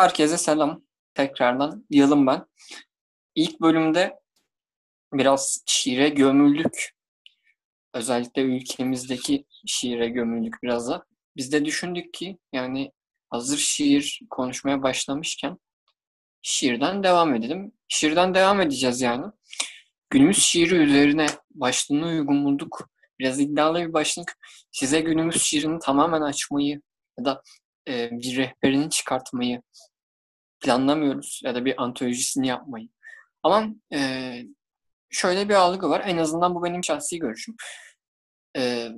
Herkese selam. Tekrardan Yalın ben. İlk bölümde biraz şiire gömüldük. Özellikle ülkemizdeki şiire gömüldük biraz da. Biz de düşündük ki yani hazır şiir konuşmaya başlamışken şiirden devam edelim. Şiirden devam edeceğiz yani. Günümüz şiiri üzerine başlığını uygun bulduk. Biraz iddialı bir başlık. Size günümüz şiirini tamamen açmayı ya da e, bir rehberini çıkartmayı planlamıyoruz ya da bir antolojisini yapmayı. Ama e, şöyle bir algı var. En azından bu benim şahsi görüşüm. E,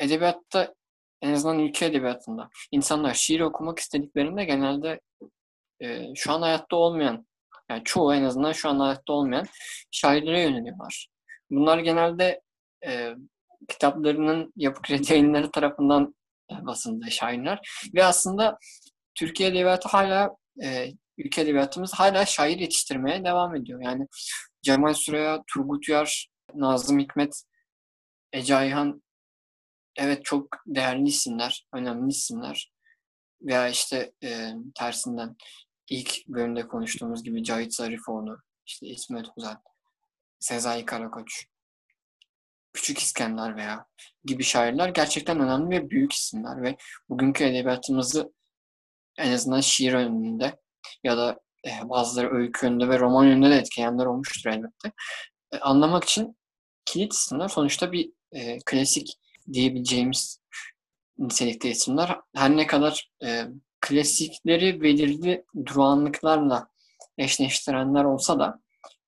edebiyatta en azından ülke edebiyatında insanlar şiir okumak istediklerinde genelde e, şu an hayatta olmayan yani çoğu en azından şu an hayatta olmayan şairlere yöneliyorlar. Bunlar genelde e, kitaplarının yapı kredi yayınları tarafından basıldığı şairler ve aslında Türkiye Edebiyatı hala e, ülke edebiyatımız hala şair yetiştirmeye devam ediyor. Yani Cemal Süreya, Turgut Uyar, Nazım Hikmet, Ece Ayhan evet çok değerli isimler, önemli isimler. Veya işte e, tersinden ilk bölümde konuştuğumuz gibi Cahit Zarifoğlu, işte İsmet Uzan, Sezai Karakoç, Küçük İskender veya gibi şairler gerçekten önemli ve büyük isimler ve bugünkü edebiyatımızı en azından şiir önünde ya da e, bazıları öykü yönünde ve roman yönünde de etkileyenler olmuştur elbette. E, anlamak için kilit isimler sonuçta bir e, klasik diyebileceğimiz nitelikte isimler. Her ne kadar e, klasikleri belirli durağanlıklarla eşleştirenler olsa da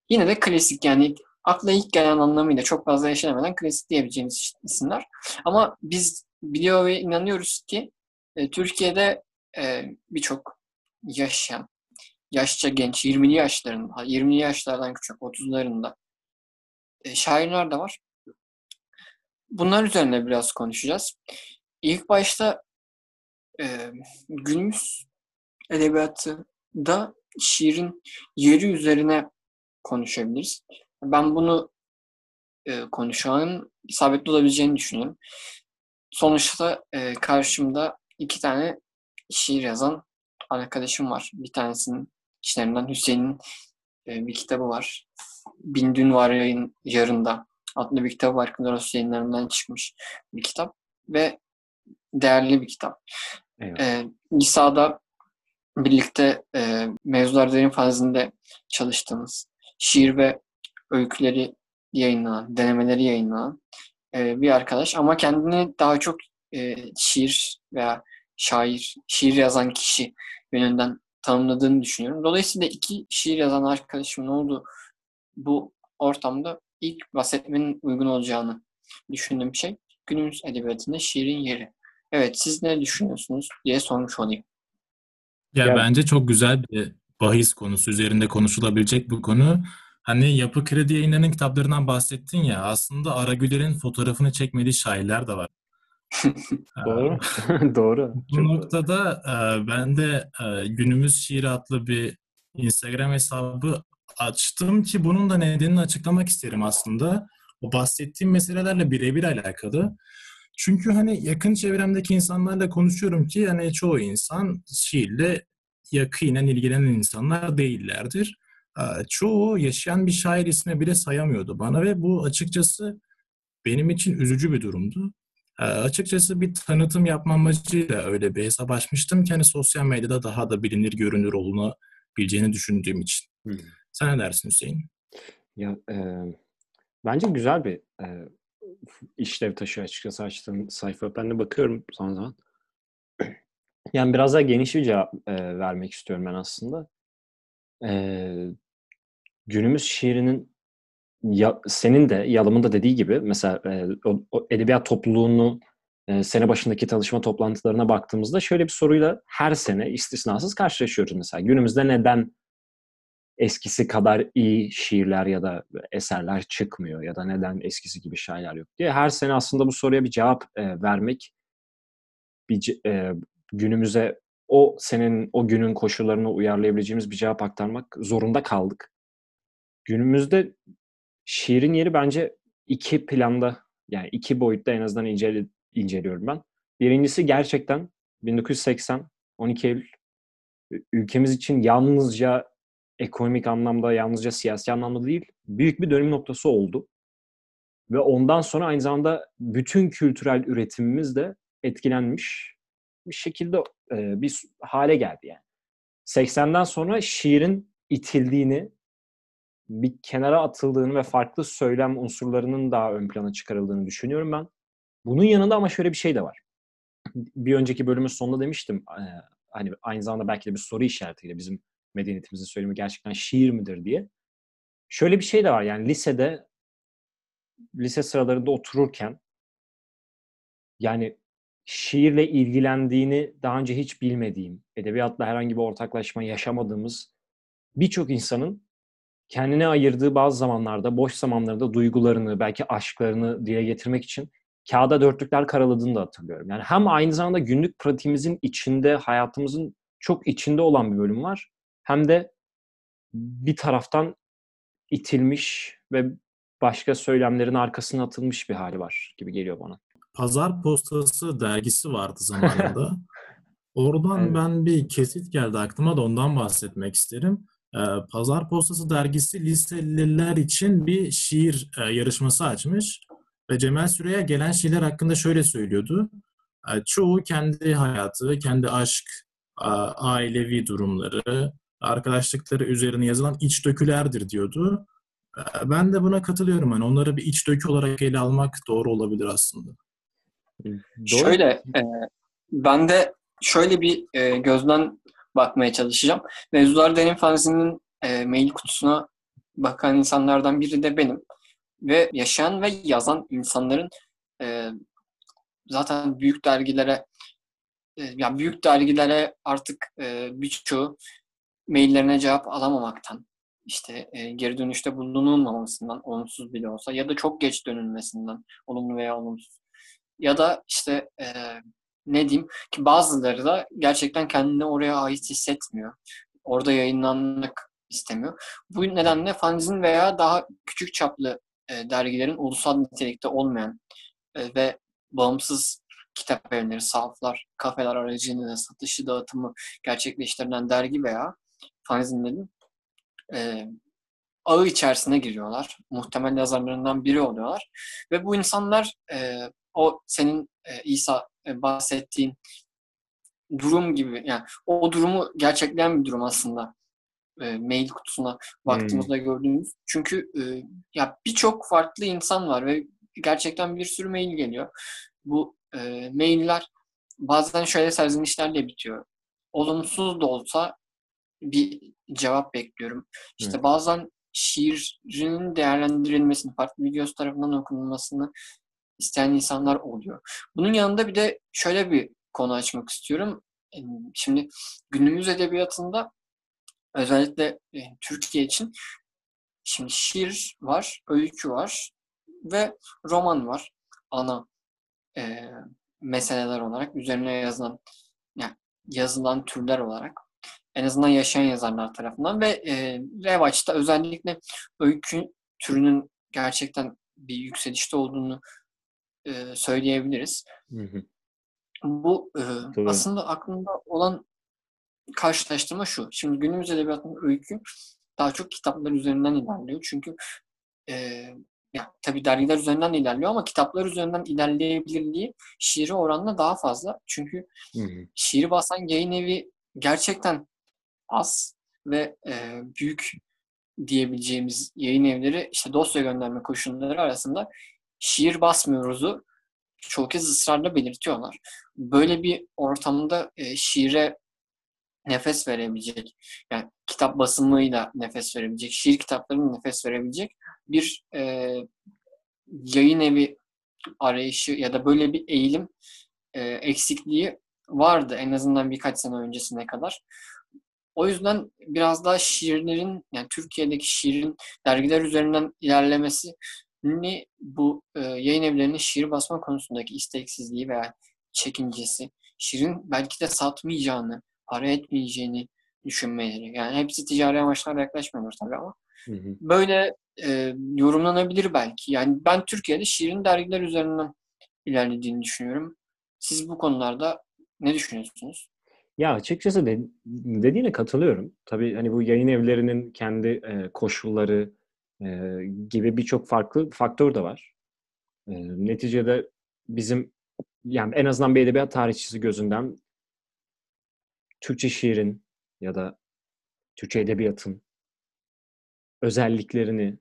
yine de klasik yani akla ilk gelen anlamıyla çok fazla yaşanamadan klasik diyebileceğimiz isimler. Ama biz biliyor ve inanıyoruz ki e, Türkiye'de e, birçok yaşayan, yaşça genç, 20'li yaşlarında, 20'li yaşlardan küçük, 30'larında e, şairler de var. Bunlar üzerine biraz konuşacağız. İlk başta e, günümüz edebiyatı da şiirin yeri üzerine konuşabiliriz. Ben bunu e, konuşanın isabetli olabileceğini düşünüyorum. Sonuçta e, karşımda iki tane şiir yazan arkadaşım var. Bir tanesinin işlerinden Hüseyin'in e, bir kitabı var. Bin Dün Var Yayın Yarında adlı bir kitabı var. Kınaros yayınlarından çıkmış bir kitap ve değerli bir kitap. Evet. E, İsa'da birlikte e, Mevzular Derin Fazlinde çalıştığımız şiir ve öyküleri yayınlanan, denemeleri yayınlanan e, bir arkadaş ama kendini daha çok e, şiir veya şair, şiir yazan kişi yönünden tanımladığını düşünüyorum. Dolayısıyla iki şiir yazan arkadaşımın olduğu bu ortamda ilk bahsetmenin uygun olacağını düşündüğüm şey günümüz edebiyatında şiirin yeri. Evet siz ne düşünüyorsunuz diye sormuş olayım. Ya, ya bence çok güzel bir bahis konusu üzerinde konuşulabilecek bu konu. Hani Yapı Kredi yayınlarının kitaplarından bahsettin ya aslında Aragüler'in fotoğrafını çekmediği şairler de var. Doğru. Doğru. Bu Çok noktada ben de günümüz şiiri adlı bir Instagram hesabı açtım ki bunun da nedenini açıklamak isterim aslında. O bahsettiğim meselelerle birebir alakalı. Çünkü hani yakın çevremdeki insanlarla konuşuyorum ki hani çoğu insan şiirle yakinen ilgilenen insanlar değillerdir. Çoğu yaşayan bir şair ismi bile sayamıyordu bana ve bu açıkçası benim için üzücü bir durumdu. E, açıkçası bir tanıtım yapma amacıyla öyle bir hesap açmıştım ki hani sosyal medyada daha da bilinir görünür olunabileceğini düşündüğüm için. Hmm. Sen ne dersin Hüseyin? Ya e, bence güzel bir e, işlev taşı açıkçası açtığım sayfa. Ben de bakıyorum zaman zaman. Yani biraz daha geniş bir cevap e, vermek istiyorum ben aslında. E, günümüz şiirinin ya, senin de Yalım'ın da dediği gibi mesela e, o, o edebiyat topluluğunu e, sene başındaki çalışma toplantılarına baktığımızda şöyle bir soruyla her sene istisnasız karşılaşıyoruz mesela. Günümüzde neden eskisi kadar iyi şiirler ya da eserler çıkmıyor ya da neden eskisi gibi şairler yok diye her sene aslında bu soruya bir cevap e, vermek bir e, günümüze o senin o günün koşullarını uyarlayabileceğimiz bir cevap aktarmak zorunda kaldık. Günümüzde şiirin yeri bence iki planda yani iki boyutta en azından incele, inceliyorum ben. Birincisi gerçekten 1980 12 Eylül ülkemiz için yalnızca ekonomik anlamda, yalnızca siyasi anlamda değil, büyük bir dönüm noktası oldu. Ve ondan sonra aynı zamanda bütün kültürel üretimimiz de etkilenmiş bir şekilde e, bir hale geldi yani. 80'den sonra şiirin itildiğini, bir kenara atıldığını ve farklı söylem unsurlarının daha ön plana çıkarıldığını düşünüyorum ben. Bunun yanında ama şöyle bir şey de var. Bir önceki bölümün sonunda demiştim hani aynı zamanda belki de bir soru işaretiyle bizim medeniyetimizin söylemi gerçekten şiir midir diye. Şöyle bir şey de var yani lisede lise sıralarında otururken yani şiirle ilgilendiğini daha önce hiç bilmediğim, edebiyatla herhangi bir ortaklaşma yaşamadığımız birçok insanın kendine ayırdığı bazı zamanlarda, boş zamanlarında duygularını, belki aşklarını dile getirmek için kağıda dörtlükler karaladığını da hatırlıyorum. Yani hem aynı zamanda günlük pratiğimizin içinde, hayatımızın çok içinde olan bir bölüm var. Hem de bir taraftan itilmiş ve başka söylemlerin arkasına atılmış bir hali var gibi geliyor bana. Pazar Postası dergisi vardı zamanında. Oradan evet. ben bir kesit geldi aklıma da ondan bahsetmek isterim. Pazar Postası dergisi liseliler için bir şiir yarışması açmış. Ve Cemal Süreya gelen şiirler hakkında şöyle söylüyordu. Çoğu kendi hayatı, kendi aşk, ailevi durumları, arkadaşlıkları üzerine yazılan iç dökülerdir diyordu. Ben de buna katılıyorum. Yani onları bir iç dökü olarak ele almak doğru olabilir aslında. Doğru. Şöyle, e, ben de şöyle bir e, gözden bakmaya çalışacağım. Mevzular Derin Fanzi'nin e, mail kutusuna bakan insanlardan biri de benim. Ve yaşayan ve yazan insanların e, zaten büyük dergilere e, yani büyük dergilere artık e, birçoğu maillerine cevap alamamaktan işte e, geri dönüşte bulunulmamasından olumsuz bile olsa ya da çok geç dönülmesinden olumlu veya olumsuz ya da işte e, ne diyeyim ki bazıları da gerçekten kendini oraya ait hissetmiyor. Orada yayınlanmak istemiyor. Bu nedenle fanzin veya daha küçük çaplı e, dergilerin ulusal nitelikte olmayan e, ve bağımsız kitap evleri, sahaflar, kafeler aracılığıyla satışı, dağıtımı gerçekleştirilen dergi veya fanzinlerin e, ağı içerisine giriyorlar. Muhtemel yazarlarından biri oluyorlar. Ve bu insanlar e, o senin e, İsa e, bahsettiğin durum gibi yani o durumu gerçekleyen bir durum aslında e, mail kutusuna baktığımızda hmm. gördüğümüz. Çünkü e, ya birçok farklı insan var ve gerçekten bir sürü mail geliyor. Bu e, mailler bazen şöyle serzenişlerle bitiyor. Olumsuz da olsa bir cevap bekliyorum. İşte evet. bazen şiirin değerlendirilmesini, farklı bir göz tarafından okunulmasını isteyen insanlar oluyor. Bunun yanında bir de şöyle bir konu açmak istiyorum. Şimdi günümüz edebiyatında özellikle Türkiye için şimdi şiir var, öykü var ve roman var. Ana e, meseleler olarak üzerine yazılan yani yazılan türler olarak en azından yaşayan yazarlar tarafından ve e, revaçta özellikle öykü türünün gerçekten bir yükselişte olduğunu e, söyleyebiliriz. Hı hı. Bu e, aslında aklımda olan karşılaştırma şu. Şimdi günümüz edebiyatının öykü daha çok kitaplar üzerinden ilerliyor. Çünkü e, ya tabii dergiler üzerinden ilerliyor ama kitaplar üzerinden ilerleyebilirliği şiiri oranla daha fazla. Çünkü hı hı. şiiri basan yayın evi gerçekten az ve e, büyük diyebileceğimiz yayın evleri işte dosya gönderme koşulları arasında şiir basmıyoruz'u çok kez ısrarla belirtiyorlar. Böyle bir ortamda e, şiire nefes verebilecek, yani kitap basımıyla nefes verebilecek, şiir kitaplarının nefes verebilecek bir e, yayın evi arayışı ya da böyle bir eğilim e, eksikliği vardı en azından birkaç sene öncesine kadar. O yüzden biraz daha şiirlerin yani Türkiye'deki şiirin dergiler üzerinden ilerlemesi ne bu e, yayın evlerinin şiir basma konusundaki isteksizliği veya çekincesi, şiirin belki de satmayacağını, para etmeyeceğini düşünmeleri. Yani hepsi ticari amaçlarla yaklaşmıyorlar tabii ama hı hı. böyle e, yorumlanabilir belki. Yani ben Türkiye'de şiirin dergiler üzerinden ilerlediğini düşünüyorum. Siz bu konularda ne düşünüyorsunuz? Ya açıkçası de, dediğine katılıyorum. Tabii hani bu yayın evlerinin kendi e, koşulları e, gibi birçok farklı faktör de var. E, neticede bizim yani en azından bir edebiyat tarihçisi gözünden Türkçe şiirin ya da Türkçe edebiyatın özelliklerini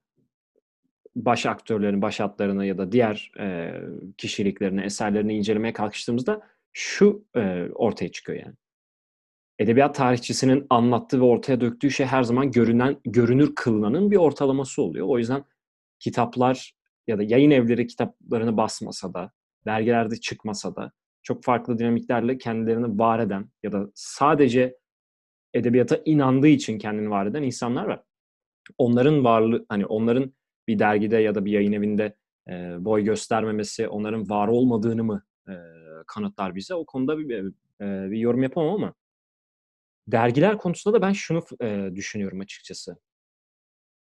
baş aktörlerin, baş hatlarına ya da diğer e, kişiliklerini, eserlerini incelemeye kalkıştığımızda şu e, ortaya çıkıyor yani. Edebiyat tarihçisinin anlattığı ve ortaya döktüğü şey her zaman görünen, görünür kılınanın bir ortalaması oluyor. O yüzden kitaplar ya da yayın evleri kitaplarını basmasa da, dergilerde çıkmasa da çok farklı dinamiklerle kendilerini var eden ya da sadece edebiyata inandığı için kendini var eden insanlar var. Onların varlığı, hani onların bir dergide ya da bir yayın evinde e, boy göstermemesi onların var olmadığını mı e, kanıtlar bize? O konuda bir, e, bir yorum yapamam ama dergiler konusunda da ben şunu e, düşünüyorum açıkçası.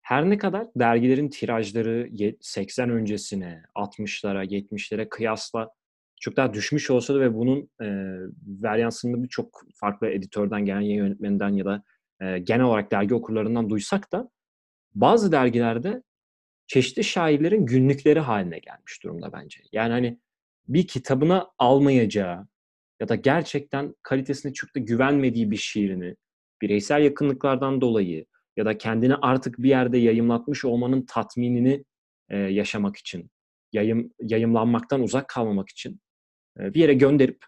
Her ne kadar dergilerin tirajları 80 öncesine, 60'lara, 70'lere kıyasla çok daha düşmüş olsa da ve bunun e, varyansını birçok farklı editörden gelen yayın yönetmeninden ya da e, genel olarak dergi okurlarından duysak da bazı dergilerde çeşitli şairlerin günlükleri haline gelmiş durumda bence. Yani hani bir kitabına almayacağı ya da gerçekten kalitesine çok da güvenmediği bir şiirini bireysel yakınlıklardan dolayı ya da kendini artık bir yerde yayımlatmış olmanın tatminini e, yaşamak için, yayım, yayımlanmaktan uzak kalmamak için e, bir yere gönderip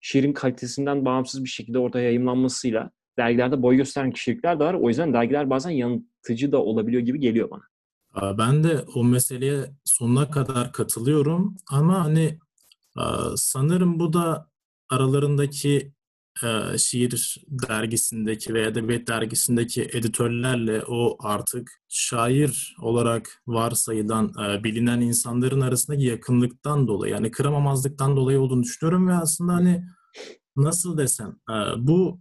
şiirin kalitesinden bağımsız bir şekilde orada yayımlanmasıyla dergilerde boy gösteren kişilikler de var. O yüzden dergiler bazen yanıltıcı da olabiliyor gibi geliyor bana. Ben de o meseleye sonuna kadar katılıyorum ama hani sanırım bu da aralarındaki şiir dergisindeki veya edebiyat dergisindeki editörlerle o artık şair olarak varsayılan bilinen insanların arasındaki yakınlıktan dolayı yani kıramamazlıktan dolayı olduğunu düşünüyorum ve aslında hani nasıl desem bu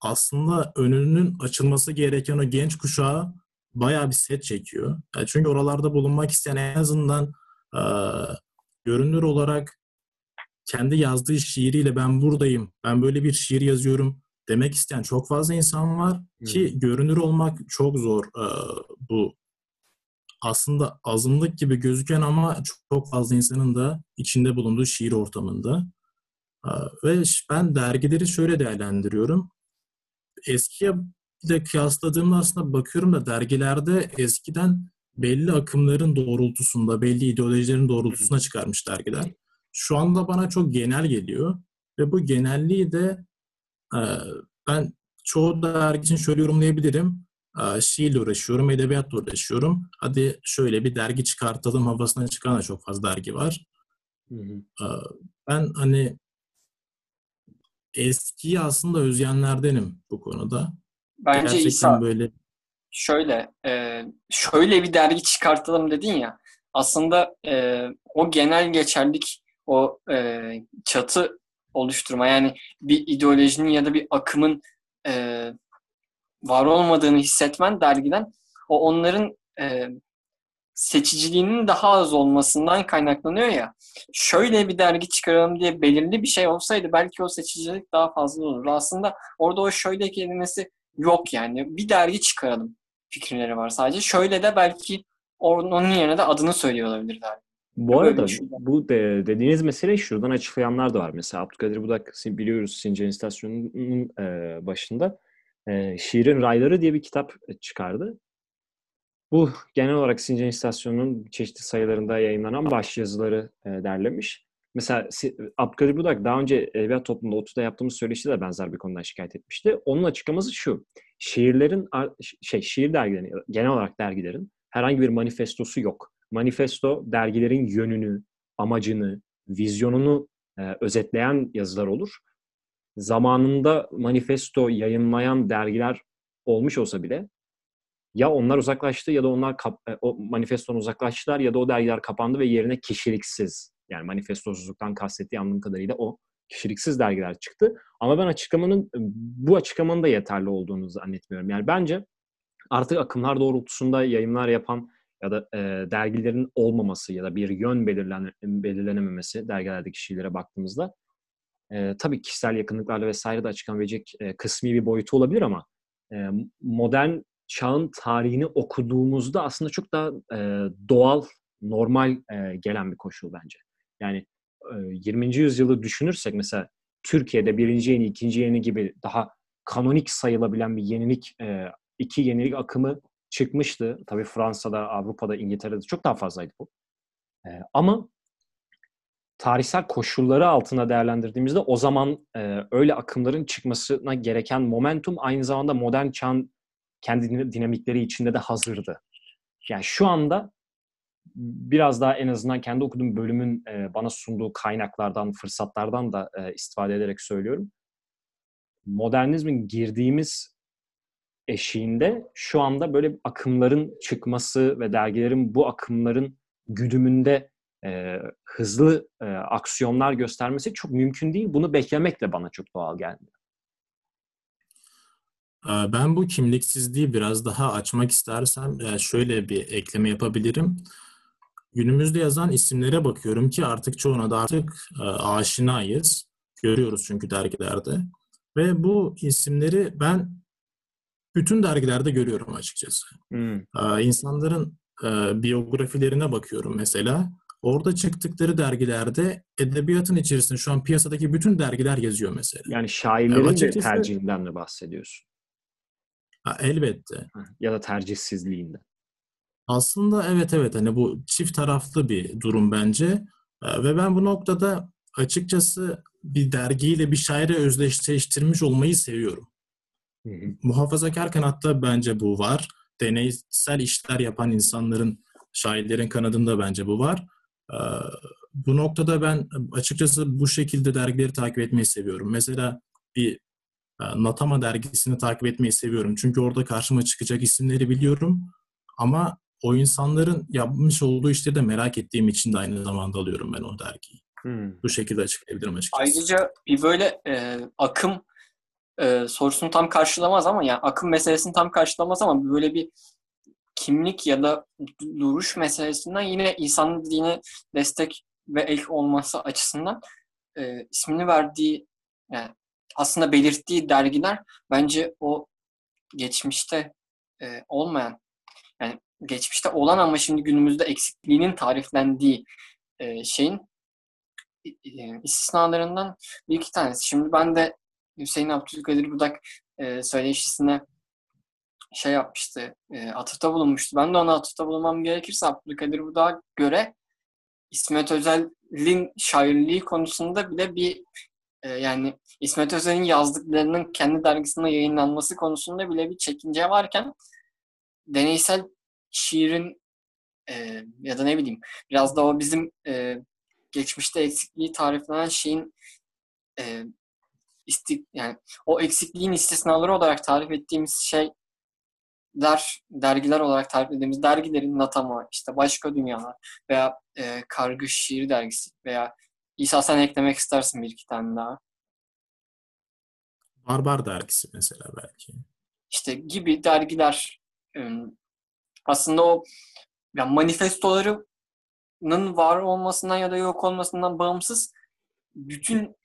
aslında önünün açılması gereken o genç kuşağı bayağı bir set çekiyor. Yani çünkü oralarda bulunmak isteyen en azından e, görünür olarak kendi yazdığı şiiriyle ben buradayım, ben böyle bir şiir yazıyorum demek isteyen çok fazla insan var ki görünür olmak çok zor e, bu aslında azınlık gibi gözüken ama çok fazla insanın da içinde bulunduğu şiir ortamında. Ve ben dergileri şöyle değerlendiriyorum. Eskiye de kıyasladığımda aslında bakıyorum da dergilerde eskiden belli akımların doğrultusunda, belli ideolojilerin doğrultusuna çıkarmış dergiler. Şu anda bana çok genel geliyor ve bu genelliği de e, ben çoğu dergi için şöyle yorumlayabilirim. E, şiirle uğraşıyorum, edebiyatla uğraşıyorum. Hadi şöyle bir dergi çıkartalım havasına çıkan da çok fazla dergi var. Hı hı. E, ben hani eskiyi aslında özleyenlerdenim bu konuda. Bence Gerçekten İsa böyle şöyle e, şöyle bir dergi çıkartalım dedin ya aslında e, o genel geçerlik o e, çatı oluşturma yani bir ideolojinin ya da bir akımın e, var olmadığını hissetmen dergiden o onların e, seçiciliğinin daha az olmasından kaynaklanıyor ya. Şöyle bir dergi çıkaralım diye belirli bir şey olsaydı belki o seçicilik daha fazla olur. Aslında orada o şöyle kelimesi yok yani. Bir dergi çıkaralım fikirleri var sadece. Şöyle de belki onun yerine de adını söylüyor olabilirler. Bu arada bu de, dediğiniz mesele şuradan açıklayanlar da var. Mesela Abdülkadir Budak biliyoruz Sincan İstasyonu'nun e, başında e, Şiirin Rayları diye bir kitap çıkardı. Bu genel olarak Sincan İstasyonu'nun çeşitli sayılarında yayınlanan baş yazıları e, derlemiş. Mesela Abdülkadir Budak daha önce Edebiyat Toplumunda ODTÜ'de yaptığımız söyleşide de benzer bir konudan şikayet etmişti. Onun açıklaması şu. Şiirlerin, şey şiir dergilerin, genel olarak dergilerin herhangi bir manifestosu yok. Manifesto dergilerin yönünü, amacını, vizyonunu e, özetleyen yazılar olur. Zamanında manifesto yayınlayan dergiler olmuş olsa bile ya onlar uzaklaştı ya da onlar kap, e, o manifestonun uzaklaştılar ya da o dergiler kapandı ve yerine kişiliksiz yani manifestosuzluktan kastettiği anladığım kadarıyla o kişiliksiz dergiler çıktı. Ama ben açıklamanın bu açıklamanın da yeterli olduğunu zannetmiyorum. Yani bence artık akımlar doğrultusunda yayınlar yapan ya da e, dergilerin olmaması ya da bir yön belirlen, belirlenememesi dergilerdeki kişilere baktığımızda e, tabii kişisel yakınlıklarla vesaire de açıklanabilecek e, kısmi bir boyutu olabilir ama e, modern çağın tarihini okuduğumuzda aslında çok daha e, doğal, normal e, gelen bir koşul bence. Yani e, 20. yüzyılı düşünürsek mesela Türkiye'de birinci yeni, ikinci yeni gibi daha kanonik sayılabilen bir yenilik, e, iki yenilik akımı çıkmıştı. Tabii Fransa'da, Avrupa'da, İngiltere'de çok daha fazlaydı bu. E, ama tarihsel koşulları altına değerlendirdiğimizde o zaman e, öyle akımların çıkmasına gereken momentum aynı zamanda modern çağın kendi dinamikleri içinde de hazırdı. Yani şu anda biraz daha en azından kendi okuduğum bölümün e, bana sunduğu kaynaklardan, fırsatlardan da e, istifade ederek söylüyorum. Modernizmin girdiğimiz eşiğinde şu anda böyle akımların çıkması ve dergilerin bu akımların güdümünde e, hızlı e, aksiyonlar göstermesi çok mümkün değil. Bunu beklemek de bana çok doğal geldi. Ben bu kimliksizliği biraz daha açmak istersem şöyle bir ekleme yapabilirim. Günümüzde yazan isimlere bakıyorum ki artık çoğuna da artık aşinayız. Görüyoruz çünkü dergilerde. Ve bu isimleri ben bütün dergilerde görüyorum açıkçası. Hmm. İnsanların biyografilerine bakıyorum mesela. Orada çıktıkları dergilerde edebiyatın içerisinde şu an piyasadaki bütün dergiler yazıyor mesela. Yani şairlerin yani de tercihinden mi bahsediyorsun? Ha, elbette. Ya da tercihsizliğinden. Aslında evet evet hani bu çift taraflı bir durum bence. Ve ben bu noktada açıkçası bir dergiyle bir şairi özdeşleştirmiş olmayı seviyorum. Hı hı. Muhafazakar kanatta bence bu var. Deneysel işler yapan insanların, şairlerin kanadında bence bu var. Bu noktada ben açıkçası bu şekilde dergileri takip etmeyi seviyorum. Mesela bir Natama dergisini takip etmeyi seviyorum. Çünkü orada karşıma çıkacak isimleri biliyorum. Ama o insanların yapmış olduğu işleri de merak ettiğim için de aynı zamanda alıyorum ben o dergiyi. Hmm. Bu şekilde açıklayabilirim açıkçası. Ayrıca bir böyle e, akım e, sorusunu tam karşılamaz ama yani akım meselesini tam karşılamaz ama böyle bir kimlik ya da duruş meselesinden yine insan dine destek ve el olması açısından e, ismini verdiği yani aslında belirttiği dergiler bence o geçmişte e, olmayan yani geçmişte olan ama şimdi günümüzde eksikliğinin tariflendiği e, şeyin e, istisnalarından bir iki tanesi. Şimdi ben de Hüseyin Abdülkadir Budak e, söyleşisine şey yapmıştı, e, atıfta bulunmuştu. Ben de ona atıfta bulunmam gerekirse Abdülkadir Budak'a göre İsmet Özel'in şairliği konusunda bile bir e, yani İsmet Özel'in yazdıklarının kendi dergisinde yayınlanması konusunda bile bir çekince varken deneysel şiirin e, ya da ne bileyim biraz da o bizim e, geçmişte eksikliği tariflenen şeyin e, isti, yani o eksikliğin istisnaları olarak tarif ettiğimiz şey der, dergiler olarak tarif ettiğimiz dergilerin Natama, işte Başka Dünyalar veya e, Kargı Şiir Dergisi veya İsa sen eklemek istersin bir iki tane daha. Barbar Dergisi mesela belki. İşte gibi dergiler aslında o yani manifestolarının var olmasından ya da yok olmasından bağımsız bütün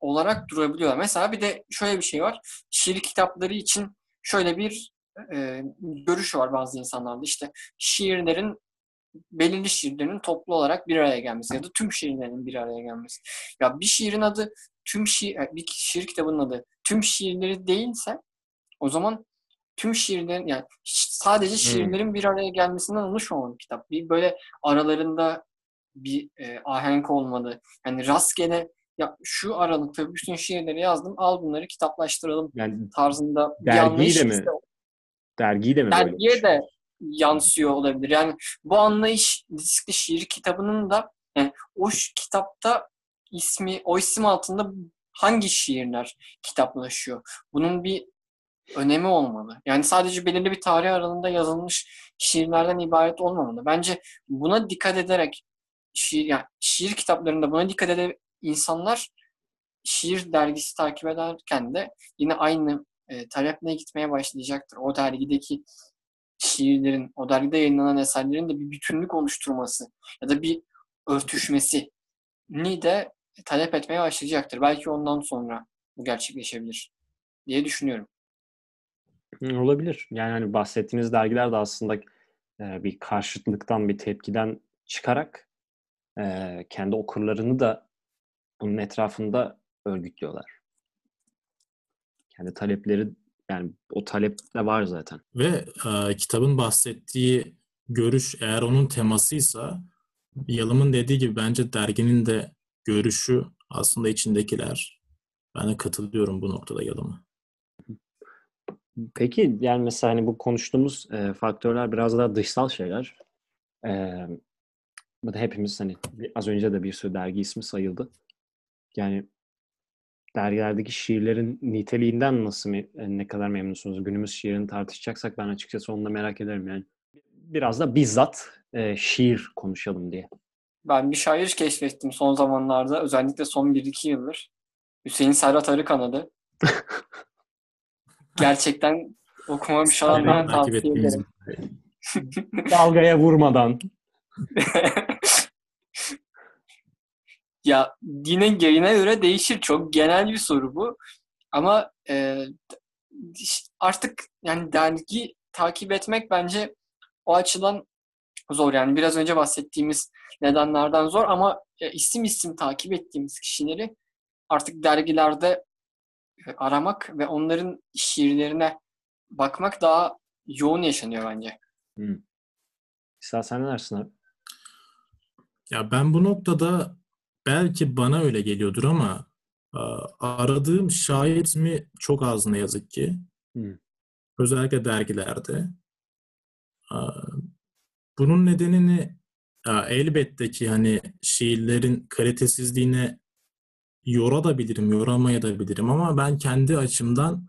olarak durabiliyorlar. Mesela bir de şöyle bir şey var. Şiir kitapları için şöyle bir e, görüş var bazı insanlarda. İşte şiirlerin belirli şiirlerin toplu olarak bir araya gelmesi ya da tüm şiirlerin bir araya gelmesi. Ya bir şiirin adı tüm şiir, bir şiir kitabının adı tüm şiirleri değilse o zaman tüm şiirlerin yani sadece şiirlerin hmm. bir araya gelmesinden oluşmamalı kitap. Bir böyle aralarında bir e, ahenk olmalı. Yani rastgele ya şu aralıkta bütün şiirleri yazdım al bunları kitaplaştıralım yani tarzında dergiyi de mi? Ise, dergiyi de mi dergiye böyle de yansıyor olabilir. Yani bu anlayış diskli şiir kitabının da yani o kitapta ismi o isim altında hangi şiirler kitaplaşıyor? Bunun bir önemi olmalı. Yani sadece belirli bir tarih aralığında yazılmış şiirlerden ibaret olmamalı. Bence buna dikkat ederek şiir yani şiir kitaplarında buna dikkat eden insanlar şiir dergisi takip ederken de yine aynı e, taleple gitmeye başlayacaktır. O dergideki şiirlerin, o dergide yayınlanan eserlerin de bir bütünlük oluşturması ya da bir örtüşmesi ni de talep etmeye başlayacaktır. Belki ondan sonra bu gerçekleşebilir diye düşünüyorum. Olabilir. Yani hani bahsettiğiniz dergiler de aslında e, bir karşıtlıktan, bir tepkiden çıkarak e, kendi okurlarını da bunun etrafında örgütlüyorlar. Kendi talepleri yani o talep de var zaten. Ve e, kitabın bahsettiği görüş eğer onun temasıysa Yalım'ın dediği gibi bence derginin de görüşü aslında içindekiler. Ben de katılıyorum bu noktada Yalım'a. Peki yani mesela hani bu konuştuğumuz e, faktörler biraz daha dışsal şeyler. E, bu da hepimiz hani az önce de bir sürü dergi ismi sayıldı. Yani dergilerdeki şiirlerin niteliğinden nasıl e, ne kadar memnunsunuz? Günümüz şiirini tartışacaksak ben açıkçası onu da merak ederim yani. Biraz da bizzat e, şiir konuşalım diye. Ben bir şair keşfettim son zamanlarda. Özellikle son 1-2 yıldır. Hüseyin Serhat Arıkan'ı Gerçekten okumamış olanlara Takip tavsiye ettiğimiz ederim. Dalgaya vurmadan. Ya dinin yerine göre değişir. Çok genel bir soru bu. Ama e, artık yani dergi takip etmek bence o açıdan zor. Yani biraz önce bahsettiğimiz nedenlerden zor ama e, isim isim takip ettiğimiz kişileri artık dergilerde e, aramak ve onların şiirlerine bakmak daha yoğun yaşanıyor bence. Hı. İsa sen ne dersin abi? Ya ben bu noktada belki bana öyle geliyordur ama aradığım şair ismi çok az ne yazık ki. Hı. Özellikle dergilerde. Bunun nedenini elbette ki hani şiirlerin kalitesizliğine yorabilirim, yoramayabilirim ama ben kendi açımdan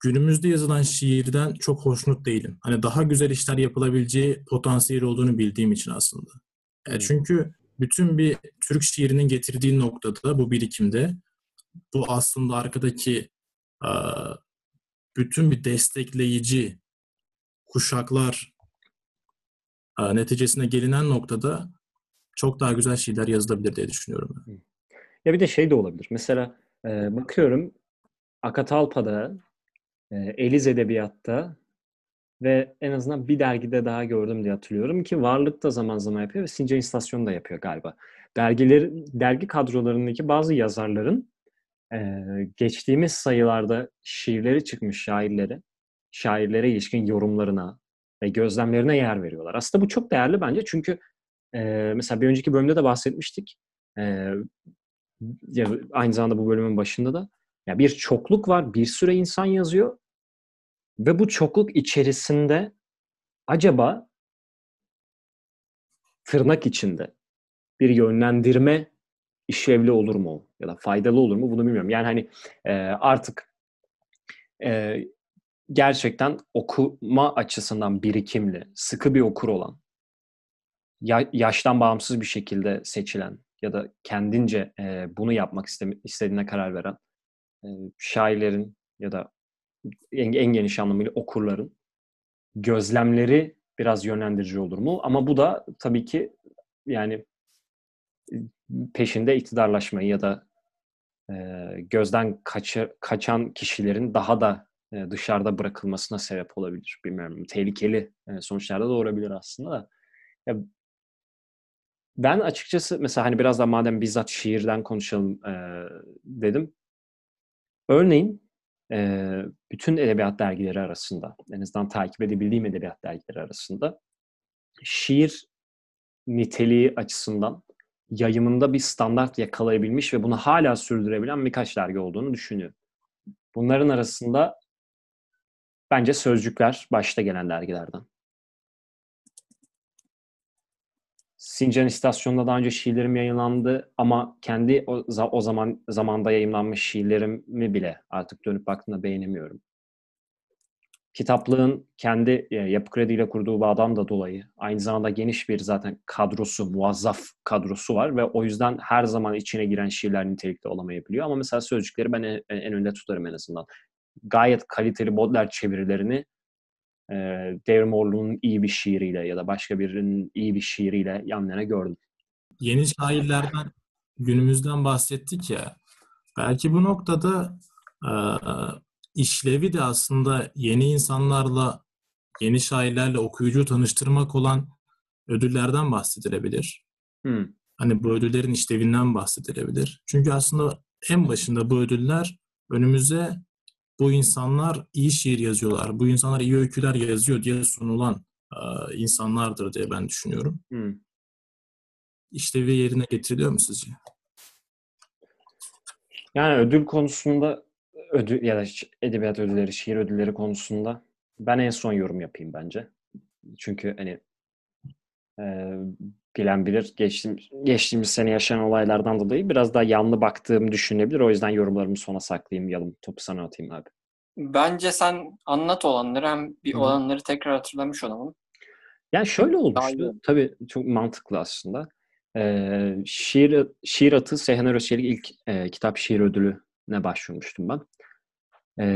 günümüzde yazılan şiirden çok hoşnut değilim. Hani daha güzel işler yapılabileceği potansiyeli olduğunu bildiğim için aslında. Hmm. çünkü bütün bir Türk şiirinin getirdiği noktada bu birikimde bu aslında arkadaki e, bütün bir destekleyici kuşaklar e, neticesine gelinen noktada çok daha güzel şeyler yazılabilir diye düşünüyorum. Ya bir de şey de olabilir. Mesela e, bakıyorum Akatalpa'da, Eliz Edebiyat'ta ve en azından bir dergide daha gördüm diye hatırlıyorum ki Varlık da zaman zaman yapıyor ve Sincan İstasyonu da yapıyor galiba. Dergiler, dergi kadrolarındaki bazı yazarların e, geçtiğimiz sayılarda şiirleri çıkmış şairlere, şairlere ilişkin yorumlarına ve gözlemlerine yer veriyorlar. Aslında bu çok değerli bence çünkü e, mesela bir önceki bölümde de bahsetmiştik. E, ya aynı zamanda bu bölümün başında da ya bir çokluk var, bir sürü insan yazıyor ve bu çokluk içerisinde acaba tırnak içinde bir yönlendirme işlevli olur mu ya da faydalı olur mu bunu bilmiyorum. Yani hani e, artık e, gerçekten okuma açısından birikimli, sıkı bir okur olan, ya- yaştan bağımsız bir şekilde seçilen ya da kendince e, bunu yapmak istediğine karar veren e, şairlerin ya da en, en geniş anlamıyla okurların gözlemleri biraz yönlendirici olur mu? Ama bu da tabii ki yani peşinde iktidarlaşmayı ya da e, gözden kaçı, kaçan kişilerin daha da e, dışarıda bırakılmasına sebep olabilir. Bilmiyorum. Tehlikeli e, sonuçlar da doğurabilir aslında da. Ya, ben açıkçası mesela hani biraz da madem bizzat şiirden konuşalım e, dedim. Örneğin bütün edebiyat dergileri arasında, en azından takip edebildiğim edebiyat dergileri arasında şiir niteliği açısından yayımında bir standart yakalayabilmiş ve bunu hala sürdürebilen birkaç dergi olduğunu düşünüyorum. Bunların arasında bence Sözcükler başta gelen dergilerden. Sincan İstasyonu'nda daha önce şiirlerim yayınlandı ama kendi o, o zaman zamanda yayınlanmış şiirlerimi bile artık dönüp baktığımda beğenemiyorum. Kitaplığın kendi e, Yapı Kredi ile kurduğu bağdan da dolayı aynı zamanda geniş bir zaten kadrosu, muazzaf kadrosu var ve o yüzden her zaman içine giren şiirler nitelikli olamayabiliyor. Ama mesela sözcükleri ben en, en önde tutarım en azından. Gayet kaliteli Baudelaire çevirilerini e, Devrim Orlu'nun iyi bir şiiriyle ya da başka birinin iyi bir şiiriyle yan yana gördüm. Yeni şairlerden günümüzden bahsettik ya. Belki bu noktada e, işlevi de aslında yeni insanlarla, yeni şairlerle okuyucu tanıştırmak olan ödüllerden bahsedilebilir. Hmm. Hani bu ödüllerin işlevinden bahsedilebilir. Çünkü aslında en başında bu ödüller önümüze bu insanlar iyi şiir yazıyorlar, bu insanlar iyi öyküler yazıyor diye sunulan e, insanlardır diye ben düşünüyorum. Hmm. İşlevi yerine getiriliyor mu sizce? Yani ödül konusunda ödül ya da edebiyat ödülleri, şiir ödülleri konusunda ben en son yorum yapayım bence. Çünkü hani e, bilen bilir geçtiğim, geçtiğimiz sene yaşanan olaylardan dolayı biraz daha yanlı baktığım düşünebilir. O yüzden yorumlarımı sona saklayayım. Yalım topu sana atayım abi. Bence sen anlat olanları hem bir Hı. olanları tekrar hatırlamış olalım. Yani şöyle olmuştu. olur. Tabii çok mantıklı aslında. Ee, şiir, şiir atı Seyhan Özçelik ilk e, kitap şiir ödülüne başvurmuştum ben. Ee,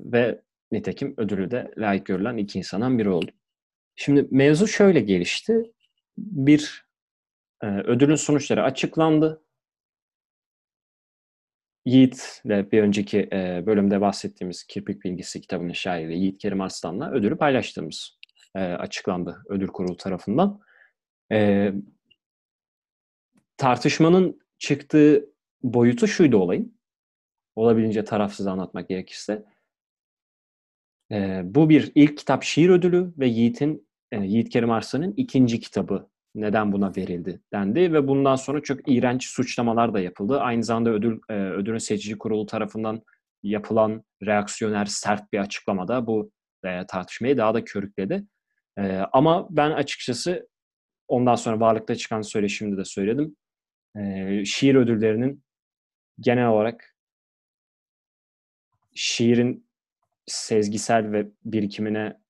ve nitekim ödülü de layık görülen iki insandan biri oldum. Şimdi mevzu şöyle gelişti. Bir e, ödülün sonuçları açıklandı. Yiğit'le bir önceki e, bölümde bahsettiğimiz Kirpik Bilgisi kitabının şairi Yiğit Kerim Arslan'la ödülü paylaştığımız e, açıklandı ödül kurulu tarafından. E, tartışmanın çıktığı boyutu şuydu olayın. Olabildiğince tarafsız anlatmak gerekirse. E, bu bir ilk kitap şiir ödülü ve Yiğit'in Yiğit Kerim Arslan'ın ikinci kitabı neden buna verildi dendi ve bundan sonra çok iğrenç suçlamalar da yapıldı. Aynı zamanda ödül e, ödülün seçici kurulu tarafından yapılan reaksiyoner sert bir açıklamada bu e, tartışmayı daha da körükledi. E, ama ben açıkçası ondan sonra varlıkta çıkan söyleşimde de söyledim. E, şiir ödüllerinin genel olarak şiirin sezgisel ve birikimine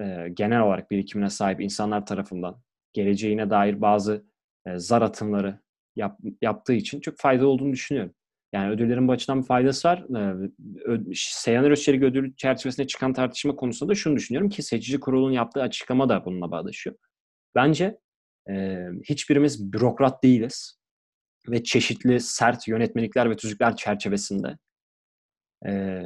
e, genel olarak birikimine sahip insanlar tarafından geleceğine dair bazı e, zar atımları yap, yaptığı için çok faydalı olduğunu düşünüyorum. Yani ödüllerin bu bir faydası var. E, ö, Seyhan Özçelik ödülü çerçevesinde çıkan tartışma konusunda da şunu düşünüyorum ki seçici kurulun yaptığı açıklama da bununla bağdaşıyor. Bence e, hiçbirimiz bürokrat değiliz ve çeşitli sert yönetmelikler ve tüzükler çerçevesinde e,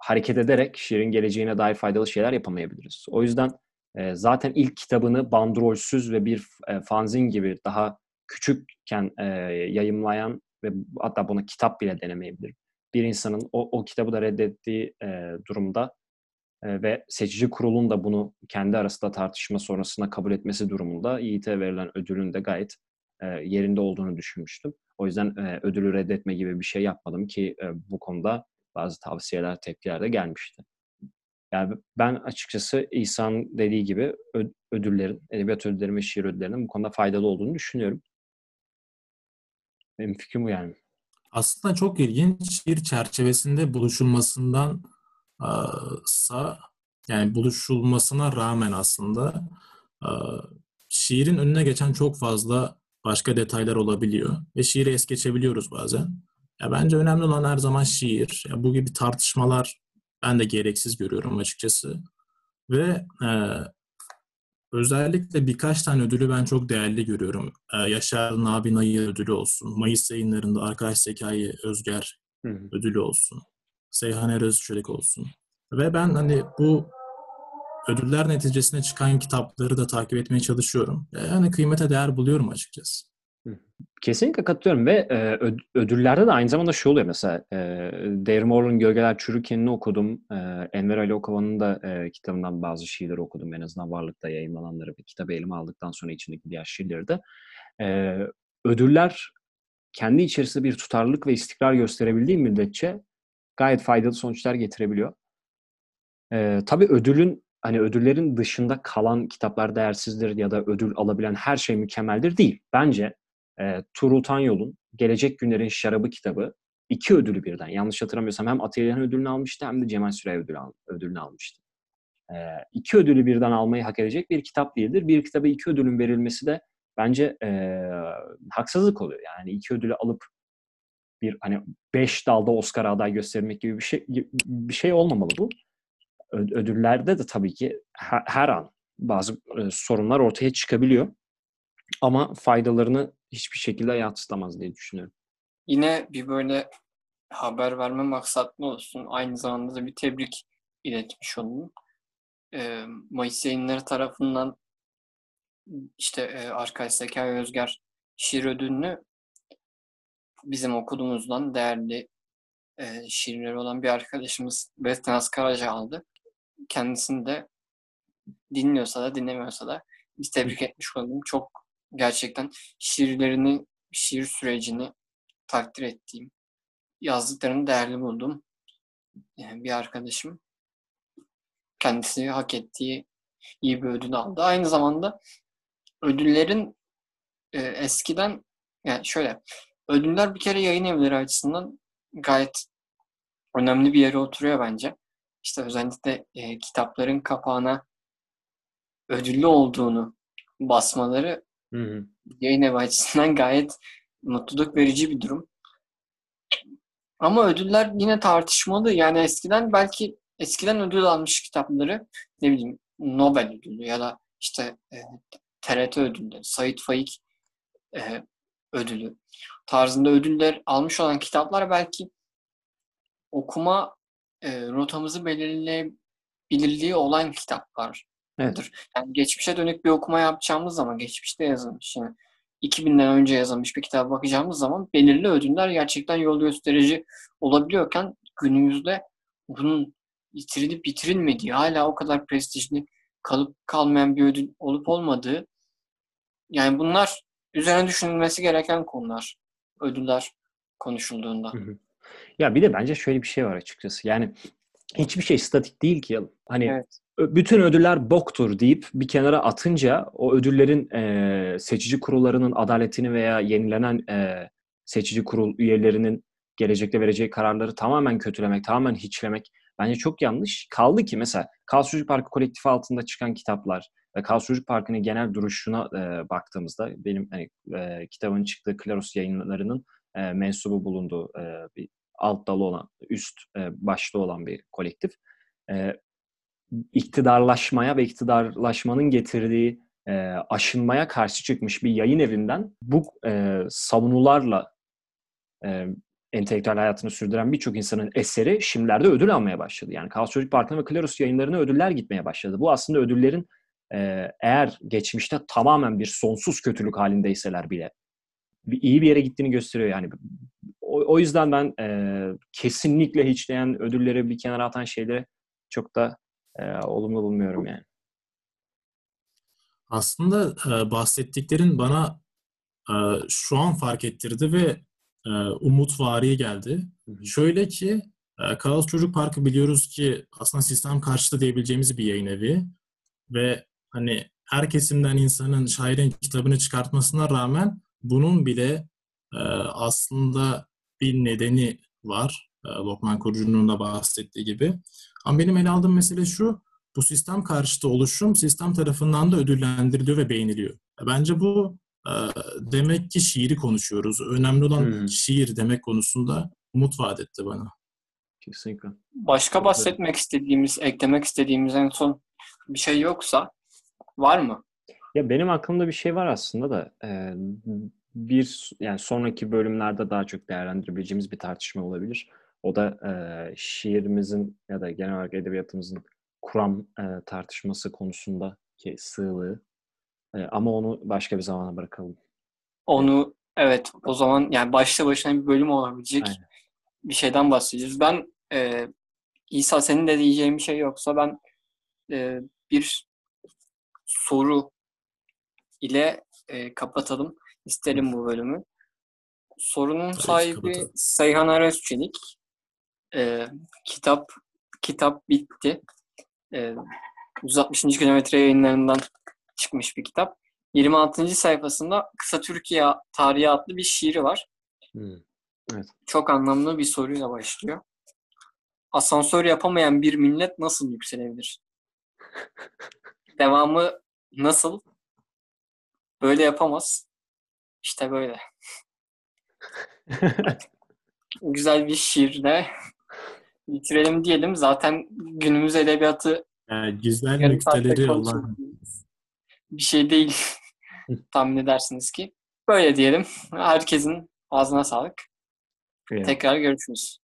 hareket ederek şiirin geleceğine dair faydalı şeyler yapamayabiliriz. O yüzden e, zaten ilk kitabını bandrolsüz ve bir e, fanzin gibi daha küçükken e, yayımlayan ve hatta buna kitap bile denemeyebilir. Bir insanın o, o kitabı da reddettiği e, durumda e, ve seçici kurulun da bunu kendi arasında tartışma sonrasında kabul etmesi durumunda Yiğit'e verilen ödülün de gayet e, yerinde olduğunu düşünmüştüm. O yüzden e, ödülü reddetme gibi bir şey yapmadım ki e, bu konuda bazı tavsiyeler, tepkiler de gelmişti. Yani ben açıkçası İhsan dediği gibi ödüllerin, edebiyat ödülleri ve şiir ödüllerinin bu konuda faydalı olduğunu düşünüyorum. Benim fikrim bu yani. Aslında çok ilginç şiir çerçevesinde buluşulmasından sa yani buluşulmasına rağmen aslında şiirin önüne geçen çok fazla başka detaylar olabiliyor ve şiiri es geçebiliyoruz bazen. Ya bence önemli olan her zaman şiir. Ya bu gibi tartışmalar ben de gereksiz görüyorum açıkçası. Ve e, özellikle birkaç tane ödülü ben çok değerli görüyorum. E, Yaşar Nabi Nayı ödülü olsun. Mayıs yayınlarında Arkadaş Zekai Özger Hı hı. ödülü olsun. Seyhan Eröz Çelik olsun. Ve ben hani bu ödüller neticesinde çıkan kitapları da takip etmeye çalışıyorum. Yani kıymete değer buluyorum açıkçası. Kesinlikle katılıyorum ve e, ödüllerde de aynı zamanda şu oluyor mesela e, Dave Gölgeler Çürürken'ini okudum. E, Enver Ali Okova'nın da e, kitabından bazı şiirleri okudum. En azından Varlık'ta yayınlananları ve kitabı elime aldıktan sonra içindeki diğer şiirleri de. E, ödüller kendi içerisinde bir tutarlılık ve istikrar gösterebildiği müddetçe gayet faydalı sonuçlar getirebiliyor. E, tabii ödülün hani ödüllerin dışında kalan kitaplar değersizdir ya da ödül alabilen her şey mükemmeldir değil. Bence e, Tuğrul Tanyol'un Gelecek Günlerin Şarabı kitabı iki ödülü birden. Yanlış hatırlamıyorsam hem Atilla'nın ödülünü almıştı hem de Cemal Süreya ödülü, al, ödülünü almıştı. E, iki ödülü birden almayı hak edecek bir kitap değildir. Bir kitaba iki ödülün verilmesi de bence e, haksızlık oluyor. Yani iki ödülü alıp bir hani beş dalda Oscar aday göstermek gibi bir şey bir şey olmamalı bu. Ödüllerde de tabii ki her, her an bazı e, sorunlar ortaya çıkabiliyor. Ama faydalarını hiçbir şekilde yatsıtamaz diye düşünüyorum. Yine bir böyle haber verme maksatlı olsun. Aynı zamanda da bir tebrik iletmiş oldum. Ee, Mayıs yayınları tarafından işte e, Arkay Zekai Özger şiir ödülünü bizim okulumuzdan değerli e, şiirleri olan bir arkadaşımız Bestenaz Karaca aldı. Kendisini de dinliyorsa da dinlemiyorsa da biz tebrik etmiş oldum. Çok gerçekten şiirlerini, şiir sürecini takdir ettiğim, yazdıklarını değerli buldum. Bir arkadaşım kendisi hak ettiği iyi bir ödül aldı. Aynı zamanda ödüllerin e, eskiden yani şöyle ödüller bir kere yayın evleri açısından gayet önemli bir yere oturuyor bence. İşte özellikle e, kitapların kapağına ödüllü olduğunu basmaları Hı hı. yayın evi açısından gayet mutluluk verici bir durum. Ama ödüller yine tartışmalı. Yani eskiden belki eskiden ödül almış kitapları ne bileyim Nobel ödülü ya da işte e, TRT ödülleri, Sait Faik e, ödülü tarzında ödüller almış olan kitaplar belki okuma e, rotamızı belirleyebilirliği olan kitaplar. Evet. Yani geçmişe dönük bir okuma yapacağımız zaman geçmişte yazılmış yani 2000'den önce yazılmış bir kitaba bakacağımız zaman belirli ödüller gerçekten yol gösterici olabiliyorken günümüzde bunun bitirilip bitirilmediği, hala o kadar prestijli kalıp kalmayan bir ödül olup olmadığı yani bunlar üzerine düşünülmesi gereken konular. Ödüller konuşulduğunda. Hı hı. Ya bir de bence şöyle bir şey var açıkçası. Yani hiçbir şey statik değil ki. Hani Evet. bütün ödüller boktur deyip bir kenara atınca o ödüllerin e, seçici kurullarının adaletini veya yenilenen e, seçici kurul üyelerinin gelecekte vereceği kararları tamamen kötülemek, tamamen hiçlemek bence çok yanlış. Kaldı ki mesela Kaos Çocuk Parkı kolektifi altında çıkan kitaplar ve Kaos Çocuk Parkı'nın genel duruşuna e, baktığımızda benim hani, e, kitabın çıktığı Klaros yayınlarının e, mensubu bulunduğu e, bir alt dalı olan, üst e, başlı olan bir kolektif. E, iktidarlaşmaya ve iktidarlaşmanın getirdiği e, aşınmaya karşı çıkmış bir yayın evinden bu e, savunularla e, entelektüel hayatını sürdüren birçok insanın eseri şimdilerde ödül almaya başladı. Yani Kaos Çocuk Parkı'na ve Klarus yayınlarına ödüller gitmeye başladı. Bu aslında ödüllerin e, eğer geçmişte tamamen bir sonsuz kötülük halindeyseler bile bir iyi bir yere gittiğini gösteriyor. Yani o, o yüzden ben e, kesinlikle hiçleyen ödülleri bir kenara atan şeyleri çok da e, olumlu bulmuyorum yani. Aslında e, bahsettiklerin bana e, şu an fark ettirdi ve e, umutvari geldi. Hı hı. Şöyle ki e, Kaos Çocuk Parkı biliyoruz ki aslında sistem karşıtı diyebileceğimiz bir yayın evi ve hani her kesimden insanın şairin kitabını çıkartmasına rağmen bunun bile e, aslında bir nedeni var. E, Lokman Kurucu'nun da bahsettiği gibi. Ama benim ele aldığım mesele şu, bu sistem karşıtı oluşum sistem tarafından da ödüllendiriliyor ve beğeniliyor. Bence bu e, demek ki şiiri konuşuyoruz. Önemli olan Hmm. şiir demek konusunda umut vaat etti bana. Kesinlikle. Başka bahsetmek istediğimiz, eklemek istediğimiz en son bir şey yoksa var mı? Ya benim aklımda bir şey var aslında da e, bir yani sonraki bölümlerde daha çok değerlendirebileceğimiz bir tartışma olabilir. O da e, şiirimizin ya da genel olarak edebiyatımızın kuram e, tartışması konusundaki sığlığı. E, ama onu başka bir zamana bırakalım. Onu evet o zaman yani başta başına bir bölüm olabilecek Aynen. bir şeyden bahsedeceğiz. Ben e, İsa senin de diyeceğin bir şey yoksa ben e, bir soru ile e, kapatalım isterim bu bölümü. Sorunun ki sahibi kapatalım. Seyhan Arazçelik. E, kitap kitap bitti. E, 160. kilometre yayınlarından çıkmış bir kitap. 26. sayfasında Kısa Türkiye Tarihi adlı bir şiiri var. Hmm. Çok anlamlı bir soruyla başlıyor. Asansör yapamayan bir millet nasıl yükselebilir? Devamı nasıl? Böyle yapamaz. İşte böyle. Güzel bir şiirle bitirelim diyelim. Zaten günümüz edebiyatı Yani güzel yarım saatte nükteleri olan bir şey değil. tahmin edersiniz ki. Böyle diyelim. Herkesin ağzına sağlık. Ya. Tekrar görüşürüz.